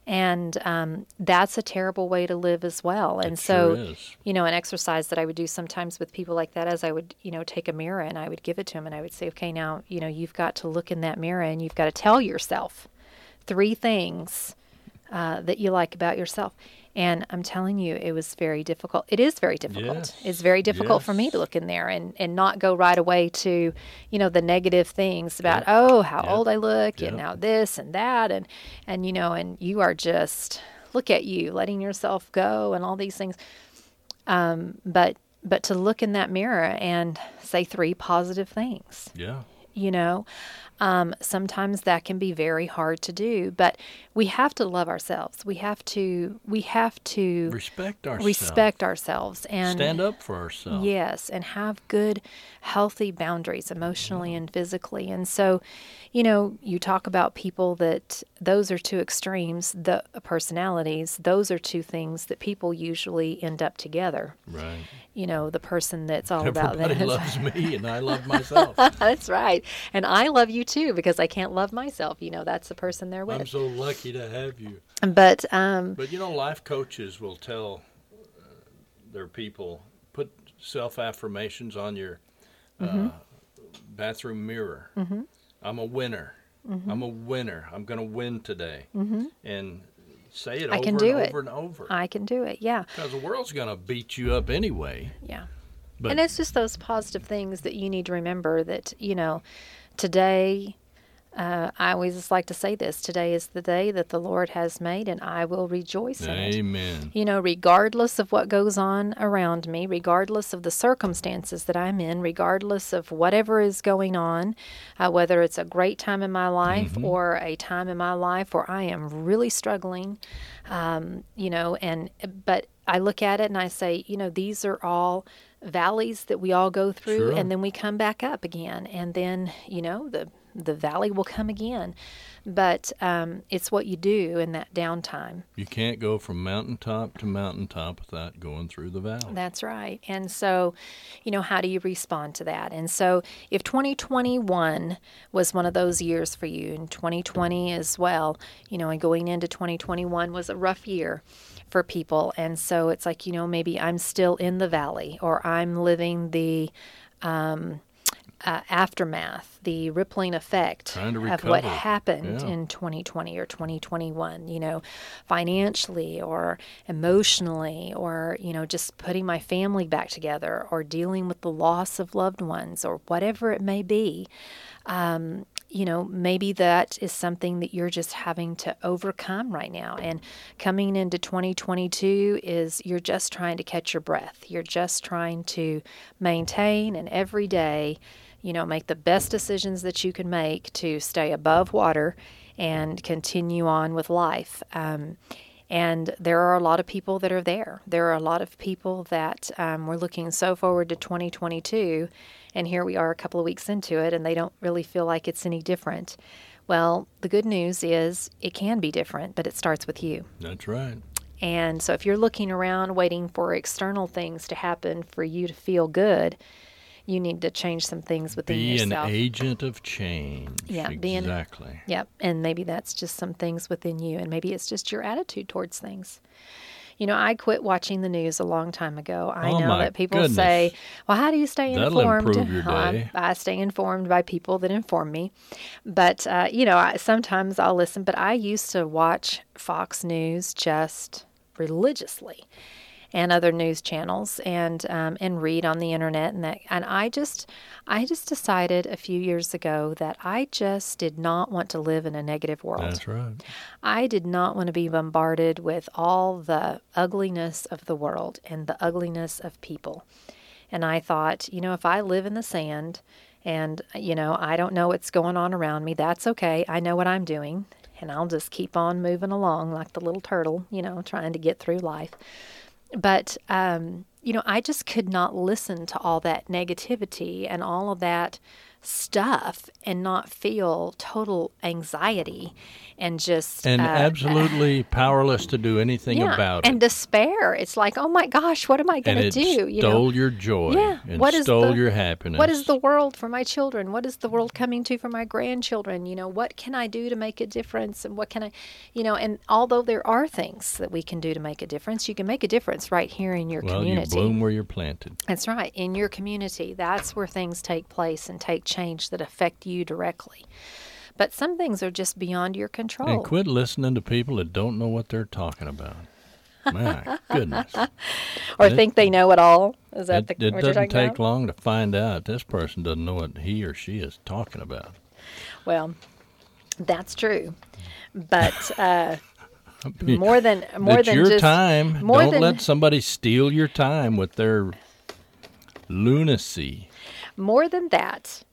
And um, that's a terrible way to live as well. And It so, sure you know, an exercise that I would do sometimes with people like that is I would, you know, take a mirror and I would give it to them and I would say, okay, now, you know, you've got to look in that mirror and you've got to tell yourself three things uh, that you like about yourself. And I'm telling you, it was very difficult. It is very difficult. Yes, It's very difficult for me to look in there and, and not go right away to, you know, the negative things about, oh, how Yep. old I look Yep. and now this and that. And, and, you know, and you are just, look at you letting yourself go and all these things Um, but but to look in that mirror and say three positive things Yeah. you know um, sometimes that can be very hard to do but we have to love ourselves we have to we have to Respect ourselves. respect ourselves and Stand up for ourselves. Yes, and have good, healthy boundaries emotionally and physically. And so, you know, you talk about people that those are two extremes, the personalities, those are two things that people usually end up together. Right. You know, the person that's all about Everybody that. loves me and I love myself. that's right. And I love you too because I can't love myself. You know, that's the person they're with. I'm so lucky to have you. but um But you know, life coaches will tell uh, their people put self affirmations on your Mm-hmm. uh, bathroom mirror. I'm a winner. Mm-hmm. I'm a winner. I'm going to win today. And say it I over can and do it. over and over. I can do it. Yeah. Because the world's going to beat you up anyway. Yeah. But and it's just those positive things that you need to remember that, you know, today uh, I always like to say this today is the day that the Lord has made, and I will rejoice in it. Amen. You know, regardless of what goes on around me, regardless of the circumstances that I'm in, regardless of whatever is going on, uh, whether it's a great time in my life Mm-hmm. or a time in my life where I am really struggling, um, you know, and but I look at it and I say, you know, these are all valleys that we all go through, Sure. and then we come back up again, and then you know the the valley will come again, but um, it's what you do in that downtime. You can't go from mountaintop to mountaintop without going through the valley. That's right. And so, you know, how do you respond to that? And so, if 2021 was one of those years for you, and 2020 as well, you know, and going into 2021 was a rough year for people. And so, it's like, you know, maybe I'm still in the valley or I'm living the, um, uh, aftermath, the rippling effect of what happened Yeah. in 2020 or 2021, you know, financially or emotionally, or, you know, just putting my family back together or dealing with the loss of loved ones or whatever it may be. Um, you know, maybe that is something that you're just having to overcome right now. And coming into 2022 is you're just trying to catch your breath. You're just trying to maintain and every day, you know, make the best decisions that you can make to stay above water and continue on with life. Um, and there are a lot of people that are there. There are a lot of people that um, we're looking so forward to 2022, and here we are a couple of weeks into it, and they don't really feel like it's any different. Well, the good news is it can be different, but it starts with you. That's right. And so if you're looking around waiting for external things to happen for you to feel good, you need to change some things within yourself. Be an agent of change. Yeah, be an- exactly. Yep. And maybe that's just some things within you, and maybe it's just your attitude towards things. You know, I quit watching the news a long time ago. I Oh, know that people goodness. say, well, how do you stay That'll informed? day. I stay informed by people that inform me. But, uh, you know, I, sometimes I'll listen, but I used to watch Fox News just religiously and other news channels and um, and read on the internet and that and I just I just decided a few years ago that I just did not want to live in a negative world. That's right. I did not want to be bombarded with all the ugliness of the world and the ugliness of people. And I thought, you know, if I live in the sand and, you know, I don't know what's going on around me, that's okay. I know what I'm doing. And I'll just keep on moving along like the little turtle, you know, trying to get through life. But, um, you know, I just could not listen to all that negativity and all of that stuff and not feel total anxiety and just And uh, absolutely powerless to do anything yeah, about it and despair. It's like, oh my gosh, what am I going to do? You know, stole your joy. Yeah, And what is stole the- your happiness. what is the world for my children? What is the world coming to for my grandchildren? You know, what can I do to make a difference? And what can I, you know, and although there are things that we can do to make a difference, you can make a difference right here in your well, community. you bloom where you're planted. That's right. In your community, that's where things take place and take change that affect you directly. But some things are just beyond your control. And quit listening to people that don't know what they're talking about. My goodness. or it- think they know it all. Is that It, the it doesn't take about? long to find out this person doesn't know what he or she is talking about. Well, that's true. But uh, more than more it's than your just time. more Don't than let somebody steal your time with their lunacy. more than that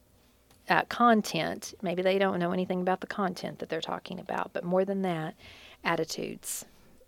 uh, content maybe they don't know anything about the content that they're talking about but more than that attitudes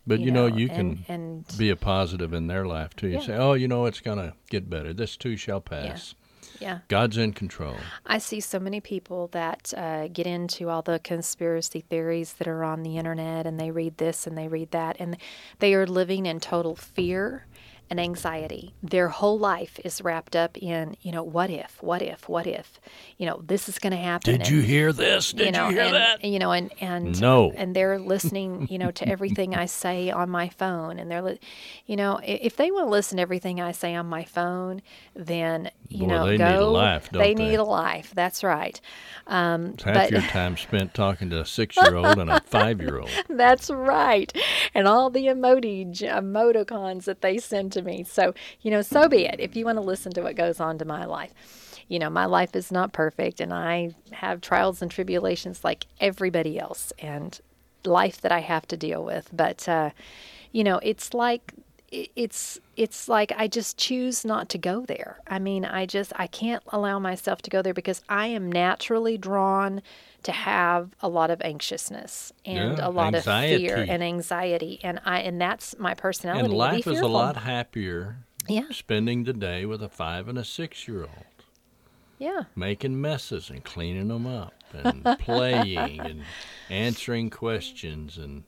But you, know, you can and, and be a positive in their life too. You Yeah. say, "Oh, you know, it's gonna get better. This too shall pass. yeah God's in control." i see so many people that uh, get into all the conspiracy theories that are on the internet and they read this and they read that and they are living in total fear and anxiety. Their whole life is wrapped up in, you know, what if, what if, what if, you know, this is going to happen. Did and- you hear this? Did you know, you hear and, that? You know, and and No. and they're listening, you know, to everything I say on my phone, and they're, li- you know, if they want to listen to everything I say on my phone, then you Boy, know, they go. need a life, they they? need a life. That's right. Um, Half but your time spent talking to a six-year-old and a five-year-old. that's right, and all the emoji emoticons that they send to me. So you know, so be it. If you want to listen to what goes on to my life. you know, my life is not perfect and I have trials and tribulations like everybody else and life that I have to deal with. But, uh, you know, it's like it's it's like I just choose not to go there. I mean, I just I can't allow myself to go there because I am naturally drawn to have a lot of anxiousness and Yeah, a lot anxiety. of fear and anxiety and I and that's my personality. And life is a lot happier Yeah. spending the day with a five and a six year old, Yeah. making messes and cleaning them up and playing and answering questions. And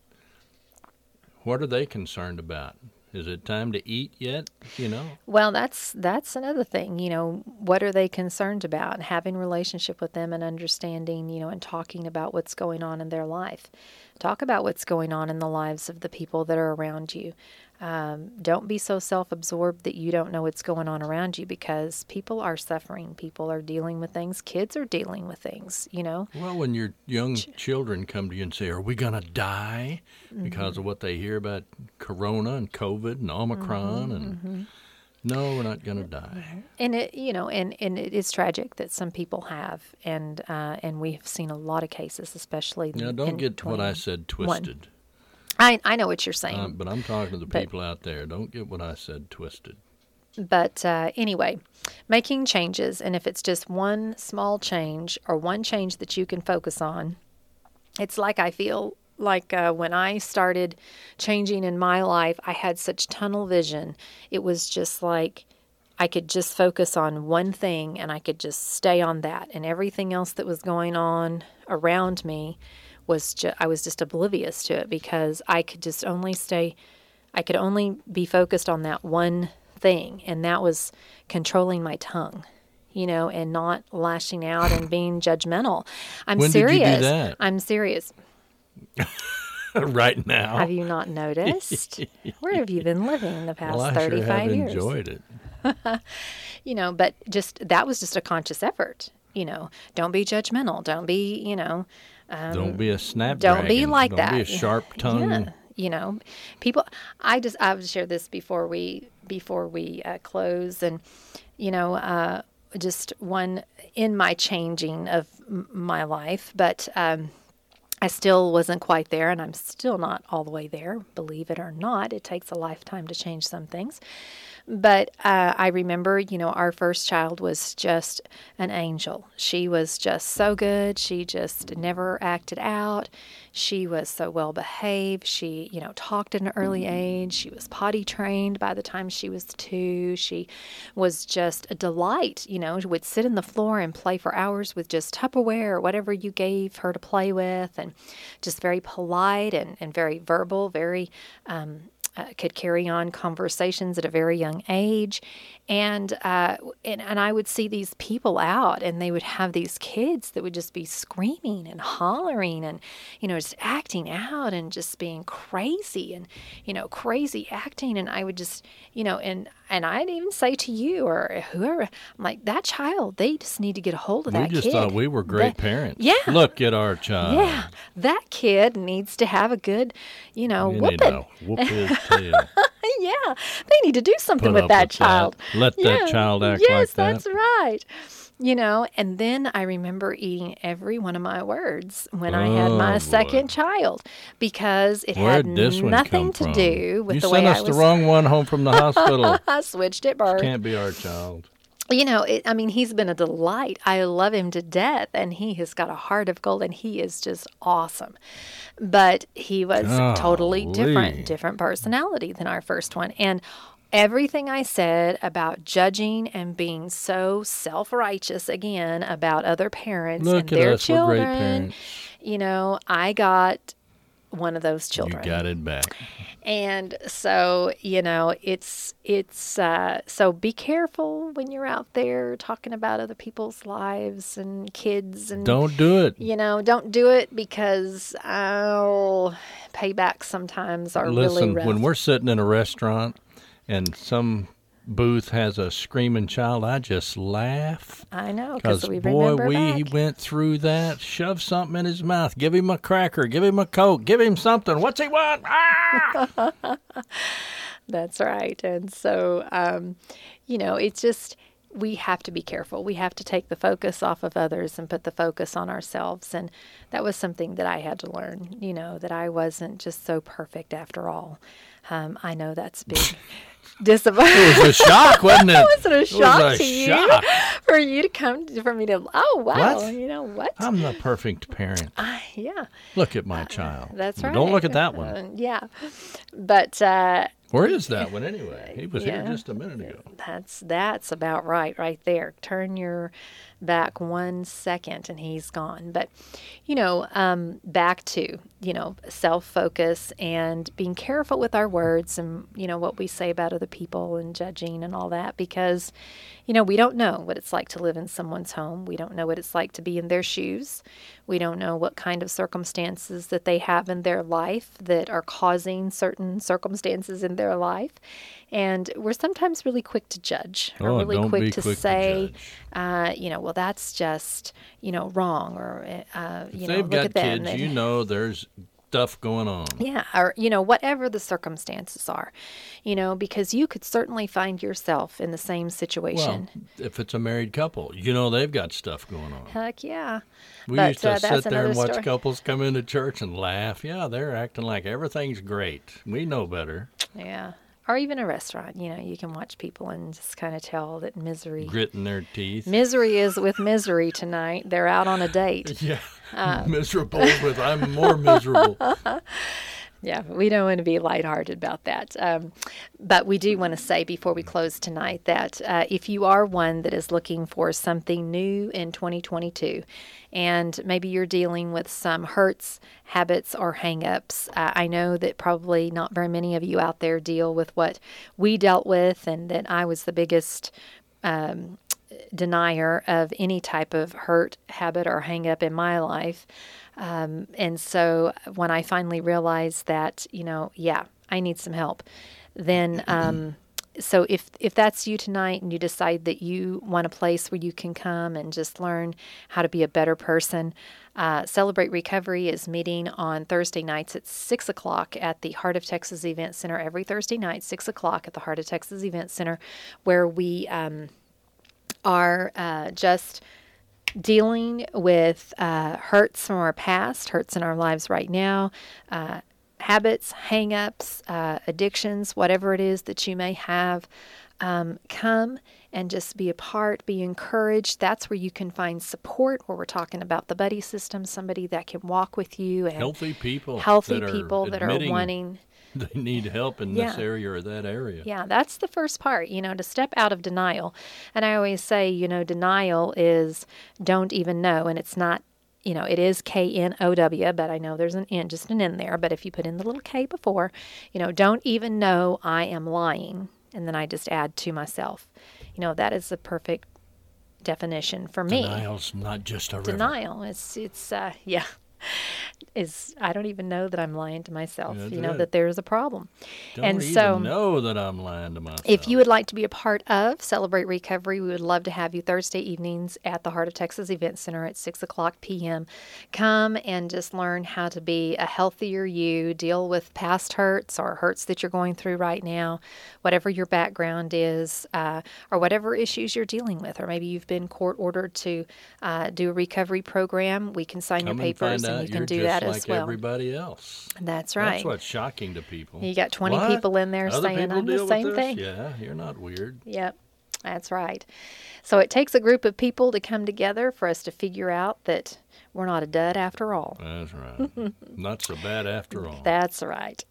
what are they concerned about? Is it time to eat yet? You know? Well, that's that's another thing. You know, what are they concerned about? And having relationship with them and understanding, you know, and talking about what's going on in their life. Talk about what's going on in the lives of the people that are around you. Um, don't be so self-absorbed that you don't know what's going on around you because people are suffering. People are dealing with things. Kids are dealing with things. You know. Well, when your young children come to you and say, Are we going to die because mm-hmm. of what they hear about Corona and COVID and Omicron? Mm-hmm, and mm-hmm. No, we're not going to die. and it you know and and it is tragic that some people have and uh, and we've seen a lot of cases especially Now, don't get what I said twisted. I, I know what you're saying Um, but I'm talking to the But- people out there. Don't get what I said twisted. But uh, anyway, making changes, and if it's just one small change or one change that you can focus on, it's like I feel like uh, when I started changing in my life, I had such tunnel vision. It was just like I could just focus on one thing and I could just stay on that, and everything else that was going on around me was just I was just oblivious to it because I could just only stay I could only be focused on that one thing, and that was controlling my tongue, you know, and not lashing out and being judgmental. I'm When did you do serious. I'm serious. right now. Have you not noticed? Where have you been living the past well, I sure 35 have years? enjoyed it. You know, but just that was just a conscious effort. You know, don't be judgmental. Don't be, you know, don't be a snap. don't be like don't that. be a sharp tongue. Yeah, you know, people. I just I've shared this before we before we uh, close, and you know, uh, just one in my changing of m- my life, but. Um, I still wasn't quite there, and I'm still not all the way there, believe it or not. It takes a lifetime to change some things. But uh, I remember, you know, our first child was just an angel. She was just so good. She just never acted out. She was so well behaved. She, you know, talked at an early age. She was potty trained by the time she was two. She was just a delight, you know, she would sit on the floor and play for hours with just Tupperware or whatever you gave her to play with, and just very polite and, and very verbal, very um, uh, could carry on conversations at a very young age, and, uh, and and I would see these people out, and they would have these kids that would just be screaming and hollering, and you know just acting out and just being crazy, and you know crazy acting, and I would just you know and and I'd even say to you or whoever, I'm like that child, they just need to get a hold of We that We just kid. thought we were great That- parents. Yeah. Look at our child. yeah, that kid needs to have a good, you know, You whooping. need to whoop his yeah, they need to do something Put with that with that. child. Let that child act yes, like that. Yes, that's right. You know, and then I remember eating every one of my words when I had Oh, my boy. second child because it Where'd had this nothing to do with you the way us I was. the wrong one home from the hospital. I switched at birth. Can't be our child. You know, it, I mean, he's been a delight. I love him to death, and he has got a heart of gold, and he is just awesome. But he was totally different, different personality than our first one, and everything I said about judging and being so self righteous again about other parents Look and their us. Children, you know, I got one of those children. You got it back. and so you know it's it's uh, so be careful when you're out there talking about other people's lives and kids and Don't do it. you know don't do it because oh paybacks sometimes are really Listen, rough when we're sitting in a restaurant and some booth has a screaming child, I just laugh. i know because we boy, remember we back. went through that. Shove something in his mouth. Give him a cracker. Give him a coke. Give him something. What's he want? Ah! That's right. And so, um, you know, it's just, we have to be careful. We have to take the focus off of others and put the focus on ourselves. And that was something that I had to learn, you know, that I wasn't just so perfect after all. Um, I know that's big disappointment. It was a shock, wasn't it? That wasn't a It was shock a to you shock. for you to come for me to. Oh wow, What? you know what? I'm the perfect parent. I, yeah, Look at my child. that's right. Don't look at that one. Uh, yeah, but uh, Where is that one anyway? He was Yeah. here just a minute ago. That's that's about right right there. Turn your back one second and he's gone. But you know, um, back to you know self focus and being careful with our words and you know what we say about other people and judging and all that because you know we don't know what it's like to live in someone's home. We don't know what it's like to be in their shoes. We don't know what kind of circumstances that they have in their life that are causing certain circumstances in their life. And we're sometimes really quick to judge or Oh, really quick to quick to say, judge. uh, you know, well, that's just, you know, wrong or, uh, you If know, they've look got at them. kids, and- you know there's stuff going on. yeah, or you know, whatever the circumstances are, you know, because you could certainly find yourself in the same situation. Well, if it's a married couple, you know they've got stuff going on. Heck yeah. We but, used to uh, sit there and watch story. couples come into church and laugh. Yeah, they're acting like everything's great. We know better. Yeah. Or even a restaurant, you know, you can watch people and just kind of tell that misery. Gritting their teeth. Misery is with misery tonight. They're out on a date. yeah. Uh, miserable with I'm more miserable. Yeah, we don't want to be lighthearted about that. Um, but we do want to say before we close tonight that uh, if you are one that is looking for something new in 2022, and maybe you're dealing with some hurts, habits, or hangups, uh, I know that probably not very many of you out there deal with what we dealt with, and that I was the biggest um, denier of any type of hurt, habit, or hang up in my life. Um, and so when I finally realized that, you know, yeah, I need some help, then. Um, so if if that's you tonight and you decide that you want a place where you can come and just learn how to be a better person, uh, Celebrate Recovery is meeting on Thursday nights at six o'clock at the Heart of Texas Event Center every Thursday night, six o'clock at the Heart of Texas Event Center, where we um, are uh, just dealing with uh, hurts from our past, hurts in our lives right now, uh, habits, hang-ups, uh, addictions, whatever it is that you may have. Um, come and just be a part, be encouraged. That's where you can find support, where we're talking about the buddy system, somebody that can walk with you and Healthy people. healthy that are people that are wanting They need help in this area or that area. Yeah, that's the first part, you know, to step out of denial. And I always say, you know, denial is don't even know. And it's not, you know, it is K N O W, but I know there's an N, just an N there. But if you put in the little K before, you know, don't even know I am lying. And then I just add to myself. You know, that is the perfect definition for me. Denial's not just a river. Denial. It's, it's, uh, yeah. Is I don't even know that I'm lying to myself. That's you know it. that there is a problem. Don't and even so know that I'm lying to myself. if you would like to be a part of Celebrate Recovery, we would love to have you Thursday evenings at the Heart of Texas Event Center at 6 o'clock p.m. Come and just learn how to be a healthier you, deal with past hurts or hurts that you're going through right now, whatever your background is, uh, or whatever issues you're dealing with. Or maybe you've been court ordered to uh, do a recovery program. We can sign Come your papers and you can do that like as well. everybody else. That's right. That's what's shocking to people. You got 20 What? people in there Other saying, "I'm the same thing." Yeah, you're not weird. Yep, that's right. So it takes a group of people to come together for us to figure out that we're not a dud after all. That's right. not so bad after all. That's right.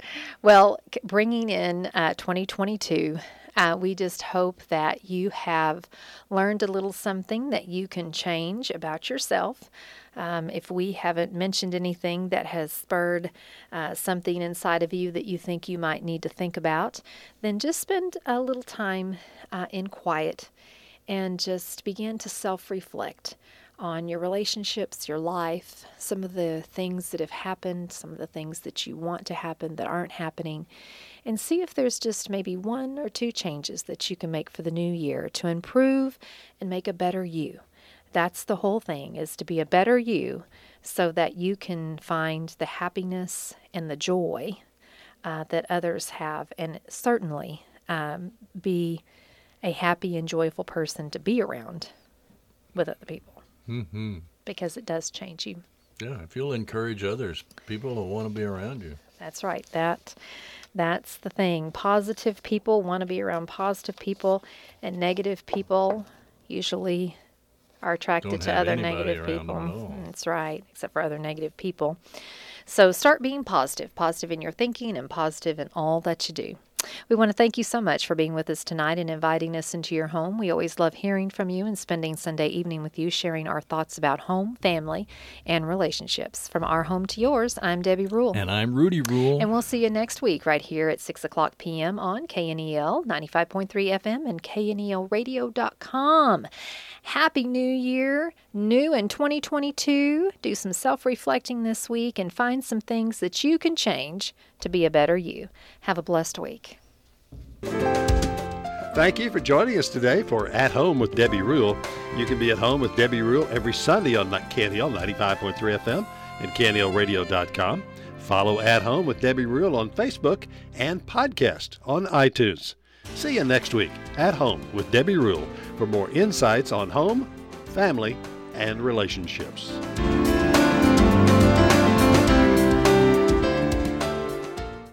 Well, bringing in uh, 2022, uh, we just hope that you have learned a little something that you can change about yourself. Um, if we haven't mentioned anything that has spurred uh, something inside of you that you think you might need to think about, then just spend a little time uh, in quiet and just begin to self reflect on your relationships, your life, some of the things that have happened, some of the things that you want to happen that aren't happening, and see if there's just maybe one or two changes that you can make for the new year to improve and make a better you. That's the whole thing is to be a better you so that you can find the happiness and the joy uh, that others have and certainly um, be a happy and joyful person to be around with other people Mm-hmm. because it does change you. Yeah, if you'll encourage others, people will want to be around you. That's right. That that's the thing. Positive people want to be around positive people and negative people usually are attracted Don't to other negative people. them at all. That's right, except for other negative people. So start being positive, positive in your thinking and positive in all that you do. We want to thank you so much for being with us tonight and inviting us into your home. We always love hearing from you and spending Sunday evening with you, sharing our thoughts about home, family, and relationships. From our home to yours, I'm Debbie Rule. And I'm Rudy Rule. And we'll see you next week right here at 6 o'clock p.m. on KNEL 95.3 FM and KNELradio.com. Happy New Year, new in 2022. Do some self reflecting this week and find some things that you can change to be a better you. Have a blessed week. Thank you for joining us today for At Home with Debbie Rule. You can be at home with Debbie Rule every Sunday on KNEL 95.3 FM and KNELradio.com. Follow At Home with Debbie Rule on Facebook and podcast on iTunes. See you next week at Home with Debbie Rule for more insights on home, family, and relationships.